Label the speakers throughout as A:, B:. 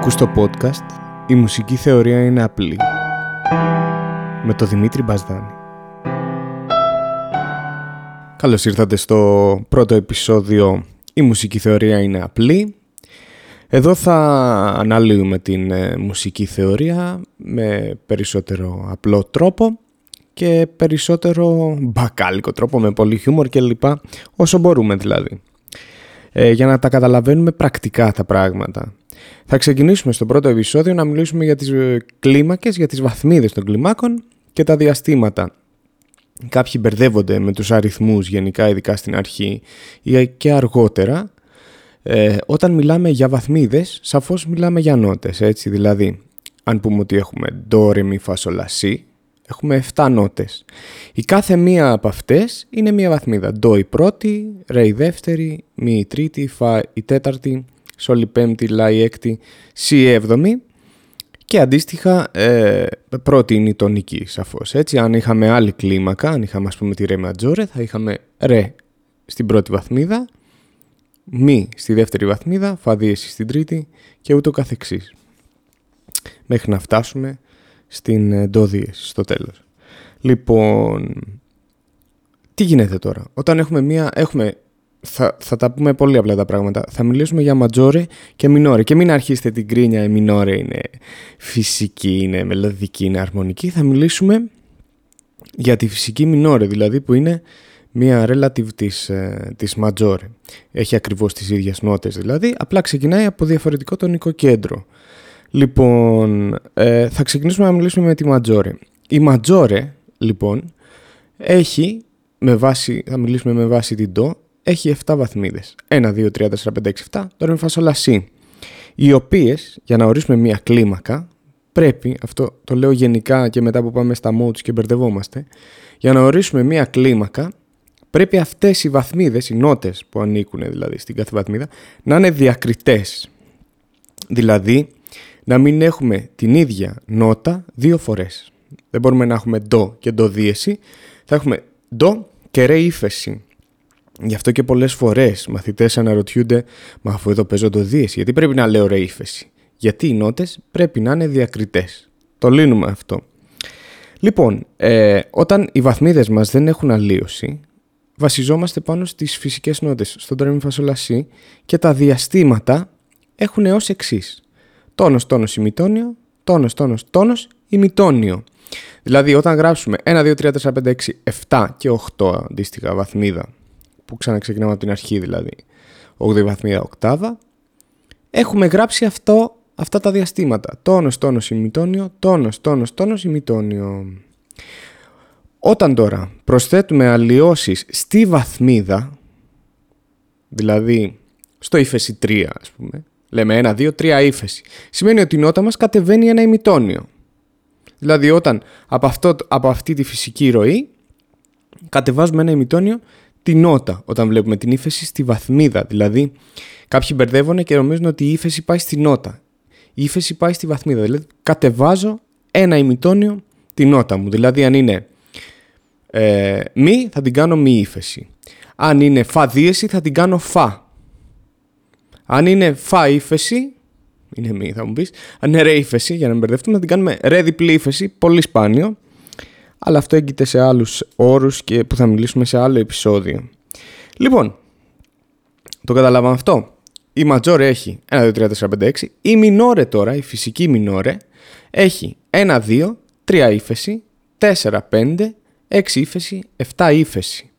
A: Ακούς το podcast «Η μουσική θεωρία είναι απλή» με το Δημήτρη Μπασδάνη. Καλώς ήρθατε στο πρώτο επεισόδιο «Η μουσική θεωρία είναι απλή». Εδώ θα αναλύουμε την ε, μουσική θεωρία με περισσότερο απλό τρόπο και περισσότερο μπακάλικο τρόπο με πολύ χιούμορ και λοιπά όσο μπορούμε δηλαδή. Ε, για να τα καταλαβαίνουμε πρακτικά τα πράγματα. Θα ξεκινήσουμε στο πρώτο επεισόδιο να μιλήσουμε για τις ε, κλίμακες, για τις βαθμίδες των κλιμάκων και τα διαστήματα. Κάποιοι μπερδεύονται με τους αριθμούς γενικά, ειδικά στην αρχή ή και αργότερα. Ε, όταν μιλάμε για βαθμίδες, σαφώς μιλάμε για νότες, έτσι, δηλαδή αν πούμε ότι έχουμε do, re, mi, fa, sol, la, si, έχουμε 7 νότες. Η κάθε μία από αυτές είναι μία βαθμίδα. Do η πρώτη, re η δεύτερη, mi η τρίτη, fa η τέταρτη, Σόλη πέμπτη, Λάι έκτη, Σι έβδομη και αντίστοιχα ε, πρώτη είναι η τονική σαφώς. Έτσι, αν είχαμε άλλη κλίμακα, αν είχαμε ας πούμε τη ρε ματζόρε, θα είχαμε ρε στην πρώτη βαθμίδα, μη στη δεύτερη βαθμίδα, φαδίεση στην τρίτη και ούτω καθεξής. Μέχρι να φτάσουμε στην ε, ντοδίεση στο τέλος. Λοιπόν, τι γίνεται τώρα; Όταν έχουμε μία, έχουμε θα, θα τα πούμε πολύ απλά τα πράγματα. Θα μιλήσουμε για ματζόρε και μινόρε. Και μην αρχίσετε την κρίνια, η μινόρε είναι φυσική, είναι μελωδική, είναι αρμονική. Θα μιλήσουμε για τη φυσική μινόρε, δηλαδή που είναι μία relative της, ε, της ματζόρε. Έχει ακριβώς τις ίδιες νότες δηλαδή, απλά ξεκινάει από διαφορετικό τονικό κέντρο. Λοιπόν, ε, θα ξεκινήσουμε να μιλήσουμε με τη ματζόρε. Η ματζόρε, λοιπόν, έχει με βάση, θα μιλήσουμε με βάση την ντο, έχει 7 βαθμίδες. 1, 2, 3, 4, 5, 6, 7, τώρα είναι σι. Οι οποίες, για να ορίσουμε μια κλίμακα, πρέπει, αυτό το λέω γενικά και μετά που πάμε στα modes και μπερδευόμαστε, για να ορίσουμε μια κλίμακα, πρέπει αυτές οι βαθμίδες, οι νότες που ανήκουν δηλαδή στην κάθε βαθμίδα, να είναι διακριτές. Δηλαδή, να μην έχουμε την ίδια νότα δύο φορές. Δεν μπορούμε να έχουμε ντο και ντο δίεση. Θα έχουμε ντο και ρε ύφεση. Γι' αυτό και πολλές φορές μαθητές αναρωτιούνται «Μα αφού εδώ παίζω το δίεση, γιατί πρέπει να λέω ρε ύφεση» Γιατί οι νότες πρέπει να είναι διακριτές. Το λύνουμε αυτό. Λοιπόν, ε, όταν οι βαθμίδες μας δεν έχουν αλλίωση, βασιζόμαστε πάνω στις φυσικές νότες, στον τρέμι φασολασί και τα διαστήματα έχουν ως εξής. Τόνος, τόνος, ημιτόνιο, τόνος, τόνος, τόνος, ημιτόνιο. Δηλαδή όταν γράψουμε 1, 2, 3, 4, 5, 6, 7 και 8 αντίστοιχα βαθμίδα που ξαναξεκινάμε από την αρχή δηλαδή, 8η βαθμίδα οκτάβα, έχουμε γράψει αυτό, αυτά τα διαστήματα. Τόνος, τόνος, ημιτόνιο, τόνος, τόνος, τόνος, ημιτόνιο. Όταν τώρα προσθέτουμε αλλοιώσεις στη βαθμίδα, δηλαδή στο ύφεση 3 ας πούμε, λέμε 1, 2, 3 ύφεση, σημαίνει ότι η νότα μας κατεβαίνει ένα ημιτόνιο. Δηλαδή όταν από, αυτό, από αυτή τη φυσική ροή κατεβάζουμε ένα ημιτόνιο τη νότα όταν βλέπουμε την ύφεση στη βαθμίδα. Δηλαδή, κάποιοι μπερδεύουν και νομίζουν ότι η ύφεση πάει στη νότα. Η ύφεση πάει στη βαθμίδα. Δηλαδή, κατεβάζω ένα ημιτόνιο τη νότα μου. Δηλαδή, αν είναι ε, μη, θα την κάνω μη ύφεση. Αν είναι φα δίεση, θα την κάνω φα. Αν είναι φα ύφεση, είναι μη θα μου πεις, αν είναι ρε ύφεση, για να μην μπερδευτούμε, θα την κάνουμε ρε διπλή ύφεση, πολύ σπάνιο αλλά αυτό έγκυται σε άλλους όρους και που θα μιλήσουμε σε άλλο επεισόδιο. Λοιπόν, το καταλάβαμε αυτό. Η ματζόρε έχει 1, 2, 3, 4, 5, 6. Η μινόρε τώρα, η φυσική μινόρε, έχει 1, 2, 3 ύφεση, 4, 5, 6 ύφεση, 7 ύφεση.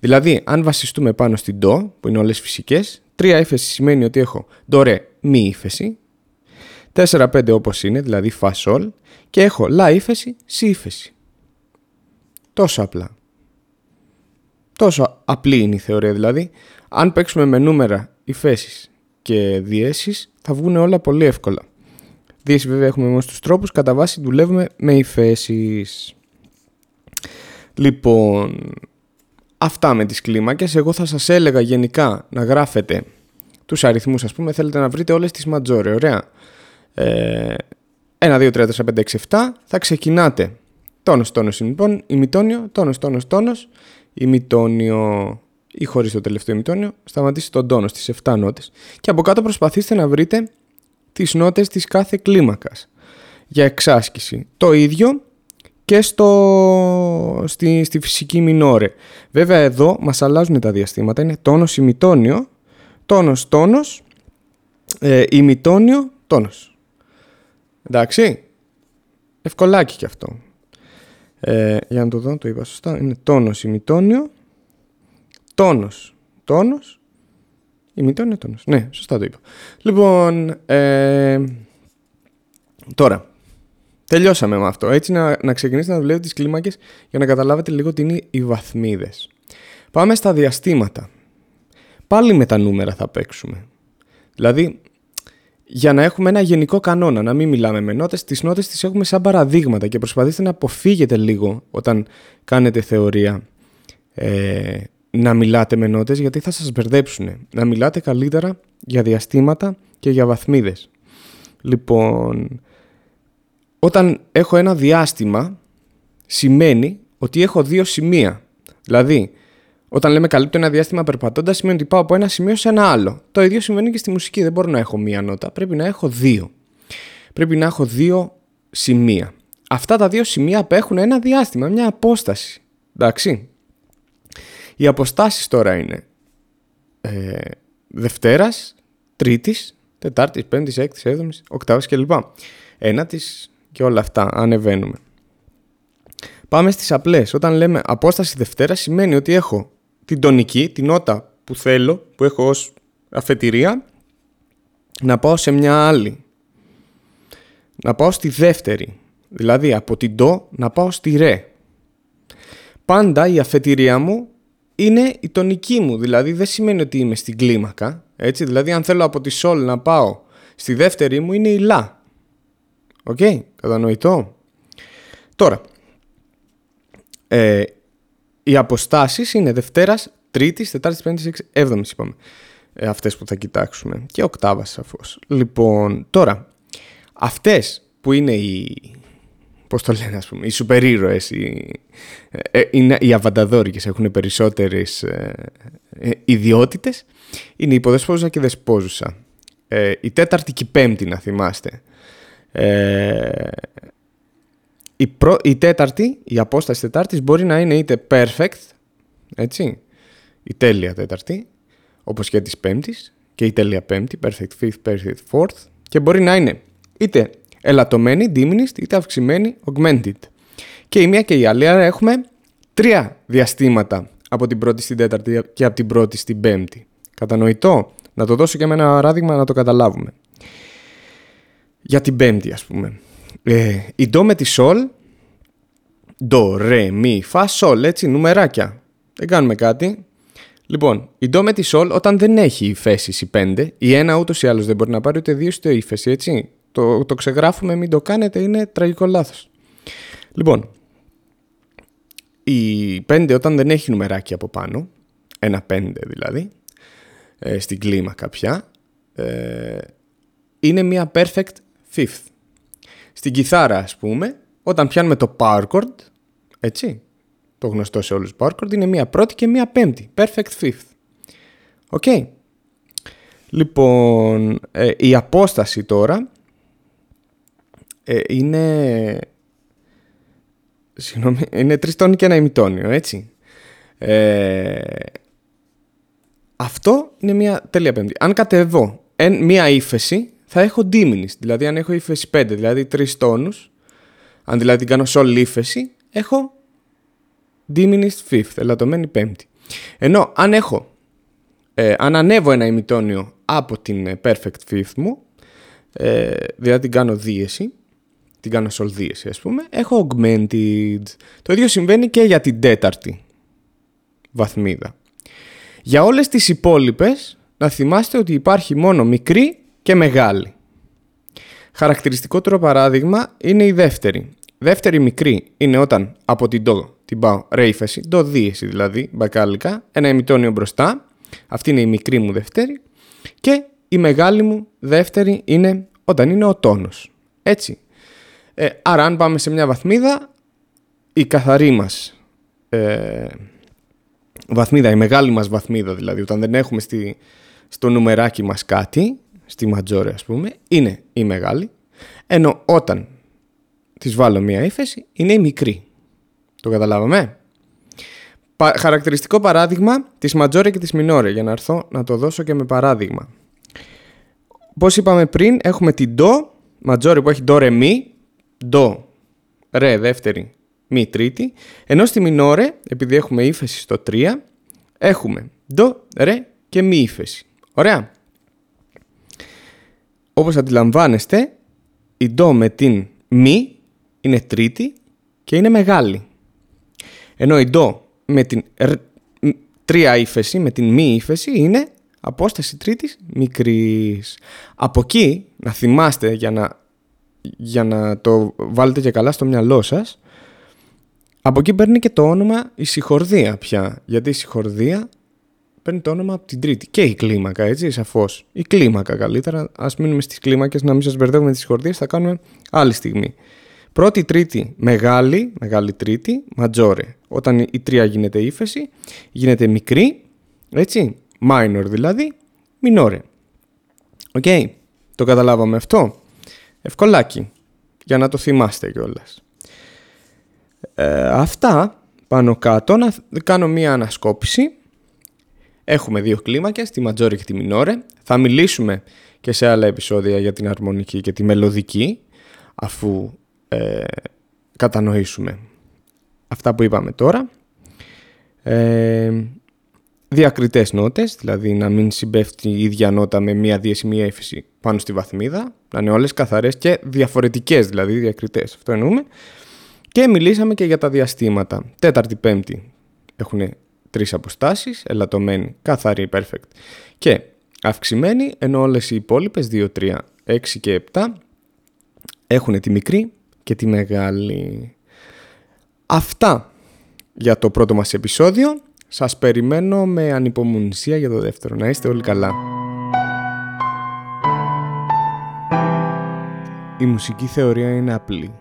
A: Δηλαδή, αν βασιστούμε πάνω στην ντο, που είναι όλες φυσικές, 3 ύφεση σημαίνει ότι έχω ντο ρε μη ύφεση, 4, 5 όπως είναι, δηλαδή φας σολ, και έχω λα ύφεση, σι ύφεση. Τόσο απλά. Τόσο απλή είναι η θεωρία δηλαδή. Αν παίξουμε με νούμερα υφέσεις και διέσεις θα βγουν όλα πολύ εύκολα. Δύση βέβαια έχουμε όμως τους τρόπους, κατά βάση δουλεύουμε με υφέσεις. Λοιπόν, αυτά με τις κλίμακες. Εγώ θα σας έλεγα γενικά να γράφετε τους αριθμούς ας πούμε. Θέλετε να βρείτε όλες τις ματζόρε, ωραία. Ε, 1, 2, 3, 4, 5, 6, 7. Θα ξεκινάτε Τόνος, τόνος, λοιπόν, ημιτόνιο, τόνος, τόνος, τόνος, ημιτόνιο ή χωρίς το τελευταίο ημιτόνιο, σταματήστε τον τόνος στις 7 νότες και από κάτω προσπαθήστε να βρείτε τις νότες της κάθε κλίμακας για εξάσκηση. Το ίδιο και στο, στη, στη φυσική μινόρε. Βέβαια εδώ μας αλλάζουν τα διαστήματα. Είναι τόνος ημιτόνιο, τόνος τόνος, ε, ημιτόνιο τόνος. Εντάξει, ευκολάκι κι αυτό. Ε, για να το δω, το είπα σωστά. Είναι τόνος ημιτόνιο, τόνος τόνος, ημιτόνιο τόνος. Ναι, σωστά το είπα. Λοιπόν, ε, τώρα, Τελειώσαμε με αυτό. Έτσι να, να ξεκινήσετε να δουλεύετε τις κλίμακες για να καταλάβετε λίγο τι είναι οι βαθμίδες. Πάμε στα διαστήματα. Πάλι με τα νούμερα θα παίξουμε. Δηλαδή, για να έχουμε ένα γενικό κανόνα, να μην μιλάμε με νότες, τις νότες τις έχουμε σαν παραδείγματα και προσπαθήστε να αποφύγετε λίγο όταν κάνετε θεωρία ε, να μιλάτε με νότες γιατί θα σας μπερδέψουν. Να μιλάτε καλύτερα για διαστήματα και για βαθμίδες. Λοιπόν, όταν έχω ένα διάστημα, σημαίνει ότι έχω δύο σημεία. Δηλαδή, όταν λέμε καλύπτω ένα διάστημα περπατώντας, σημαίνει ότι πάω από ένα σημείο σε ένα άλλο. Το ίδιο συμβαίνει και στη μουσική. Δεν μπορώ να έχω μία νότα. Πρέπει να έχω δύο. Πρέπει να έχω δύο σημεία. Αυτά τα δύο σημεία απέχουν ένα διάστημα, μια απόσταση. Εντάξει. Οι αποστάσεις τώρα είναι ε, Δευτέρας, Τρίτης, Τετάρτης, Πέμπτης, Έκτης, Έβδομης, Οκτάβης κλπ. Ένατης, και όλα αυτά ανεβαίνουμε. Πάμε στις απλές. Όταν λέμε απόσταση Δευτέρα σημαίνει ότι έχω την τονική, την νότα που θέλω, που έχω ως αφετηρία, να πάω σε μια άλλη. Να πάω στη δεύτερη. Δηλαδή από την το να πάω στη ρε. Πάντα η αφετηρία μου είναι η τονική μου. Δηλαδή δεν σημαίνει ότι είμαι στην κλίμακα. Έτσι, δηλαδή αν θέλω από τη σολ να πάω στη δεύτερη μου είναι η λα. OK, okay, κατανοητό. Τώρα, ε, οι αποστάσεις είναι Δευτέρας, Τρίτης, Τετάρτης, Πέμπτης, Έξι, Έβδομης είπαμε. Ε, αυτές που θα κοιτάξουμε. Και οκτάβας σαφώς. Λοιπόν, τώρα, αυτές που είναι οι... Πώς το λένε ας πούμε, οι σούπερ ήρωες, οι, ε, ε είναι οι αβανταδόρικες, έχουν περισσότερες ε, ε, ιδιότητες, είναι η υποδεσπόζουσα και η δεσπόζουσα. Ε, η τέταρτη και η πέμπτη να θυμάστε. Ε, η, προ, η τέταρτη, η απόσταση τετάρτης μπορεί να είναι είτε perfect, έτσι, η τέλεια τέταρτη, όπως και της πέμπτης, και η τέλεια πέμπτη, perfect fifth, perfect fourth, και μπορεί να είναι είτε ελαττωμένη, diminished, είτε αυξημένη, augmented. Και η μία και η άλλη, άρα έχουμε τρία διαστήματα από την πρώτη στην τέταρτη και από την πρώτη στην πέμπτη. Κατανοητό; Να το δώσω και με ένα παράδειγμα να το καταλάβουμε για την πέμπτη ας πούμε. Ε, η ντο με τη σολ, ντο, ρε, μη, φα, σολ, έτσι, νουμεράκια. Δεν κάνουμε κάτι. Λοιπόν, η ντο με τη σολ όταν δεν έχει υφέσεις η 5, η 1 ούτως ή άλλως δεν μπορεί να πάρει ούτε 2 ούτε ύφεση, έτσι. Το, το ξεγράφουμε, μην το κάνετε, είναι τραγικό λάθος. Λοιπόν, η 5 όταν δεν έχει νουμεράκι από πάνω, ένα 5 δηλαδή, ε, στην κλίμακα πια, ε, είναι μια perfect fifth. Στην κιθάρα, ας πούμε, όταν πιάνουμε το power chord, έτσι, το γνωστό σε όλους power chord, είναι μία πρώτη και μία πέμπτη. Perfect fifth. OK. Okay. Λοιπόν, ε, η απόσταση τώρα ε, είναι... Συγγνώμη, είναι τρεις τόνοι και ένα ημιτόνιο, έτσι. Ε, αυτό είναι μια τέλεια πέμπτη. Αν κατεβώ εν, μια ύφεση, θα έχω diminished. Δηλαδή, αν έχω ύφεση 5, δηλαδή 3 τόνους, αν δηλαδή την κάνω σε όλη ύφεση, έχω diminished fifth, ελαττωμένη πέμπτη. Ενώ αν έχω, ε, αν ανέβω ένα ημιτόνιο από την ε, perfect fifth μου, ε, δηλαδή την κάνω δίεση, την κάνω sol δίεση ας πούμε, έχω augmented. Το ίδιο συμβαίνει και για την τέταρτη βαθμίδα. Για όλες τις υπόλοιπες, να θυμάστε ότι υπάρχει μόνο μικρή και μεγάλη. Χαρακτηριστικότερο παράδειγμα είναι η δεύτερη. Δεύτερη μικρή είναι όταν από την do την πάω ρε ύφεση, do δίεση δηλαδή, μπακάλικα, ένα ημιτόνιο μπροστά, αυτή είναι η μικρή μου δεύτερη και η μεγάλη μου δεύτερη είναι όταν είναι ο τόνος. Έτσι. Ε, άρα αν πάμε σε μια βαθμίδα, η καθαρή μας ε, βαθμίδα, η μεγάλη μας βαθμίδα δηλαδή, όταν δεν έχουμε στη, στο νουμεράκι μας κάτι, στη ματζόρε ας πούμε είναι η μεγάλη ενώ όταν της βάλω μία ύφεση είναι η μικρή. Το καταλάβαμε; χαρακτηριστικό παράδειγμα της ματζόρε και της μινόρε για να έρθω να το δώσω και με παράδειγμα. Πώς είπαμε πριν έχουμε την ντο, ματζόρε που έχει ντο ρε μη, ντο ρε δεύτερη, μη τρίτη, ενώ στη μινόρε επειδή έχουμε ύφεση στο 3 έχουμε ντο, ρε και μη ύφεση. Ωραία. Όπως αντιλαμβάνεστε, η ντο με την μη είναι τρίτη και είναι μεγάλη. Ενώ η ντο με την τρία ύφεση, με την μη ύφεση είναι απόσταση τρίτης μικρής. Από εκεί, να θυμάστε για να, για να το βάλετε και καλά στο μυαλό σας, από εκεί παίρνει και το όνομα η συγχορδία πια. Γιατί η συγχορδία παίρνει το όνομα από την τρίτη. Και η κλίμακα, έτσι, σαφώς. Η κλίμακα καλύτερα. Ας μείνουμε στις κλίμακες, να μην σας μπερδεύουμε τις συγχορδίες, θα κάνουμε άλλη στιγμή. Πρώτη, τρίτη, μεγάλη, μεγάλη τρίτη, ματζόρε. Όταν η τρία γίνεται ύφεση, γίνεται μικρή, έτσι, minor δηλαδή, μινόρε. OK, okay. το καταλάβαμε αυτό. Ευκολάκι, για να το θυμάστε κιόλας. Ε, αυτά πάνω κάτω, να κάνω μία ανασκόπηση. Έχουμε δύο κλίμακες, τη ματζόρε και τη μινόρε. Θα μιλήσουμε και σε άλλα επεισόδια για την αρμονική και τη μελωδική, αφού ε, κατανοήσουμε αυτά που είπαμε τώρα. Ε, διακριτές νότες, δηλαδή να μην συμπέφτει η ίδια νότα με μία δίεση, μία ύφεση πάνω στη βαθμίδα, να είναι όλες καθαρές και διαφορετικές, δηλαδή διακριτές, αυτό εννοούμε. Και μιλήσαμε και για τα διαστήματα. Τέταρτη, πέμπτη έχουν τρεις αποστάσεις, ελαττωμένη, καθαρή, perfect και αυξημένη, ενώ όλες οι υπόλοιπες 2, 3, 6 και 7 έχουν τη μικρή και τη μεγάλη. Αυτά για το πρώτο μας επεισόδιο. Σας περιμένω με ανυπομονησία για το δεύτερο. Να είστε όλοι καλά. Η μουσική θεωρία είναι απλή.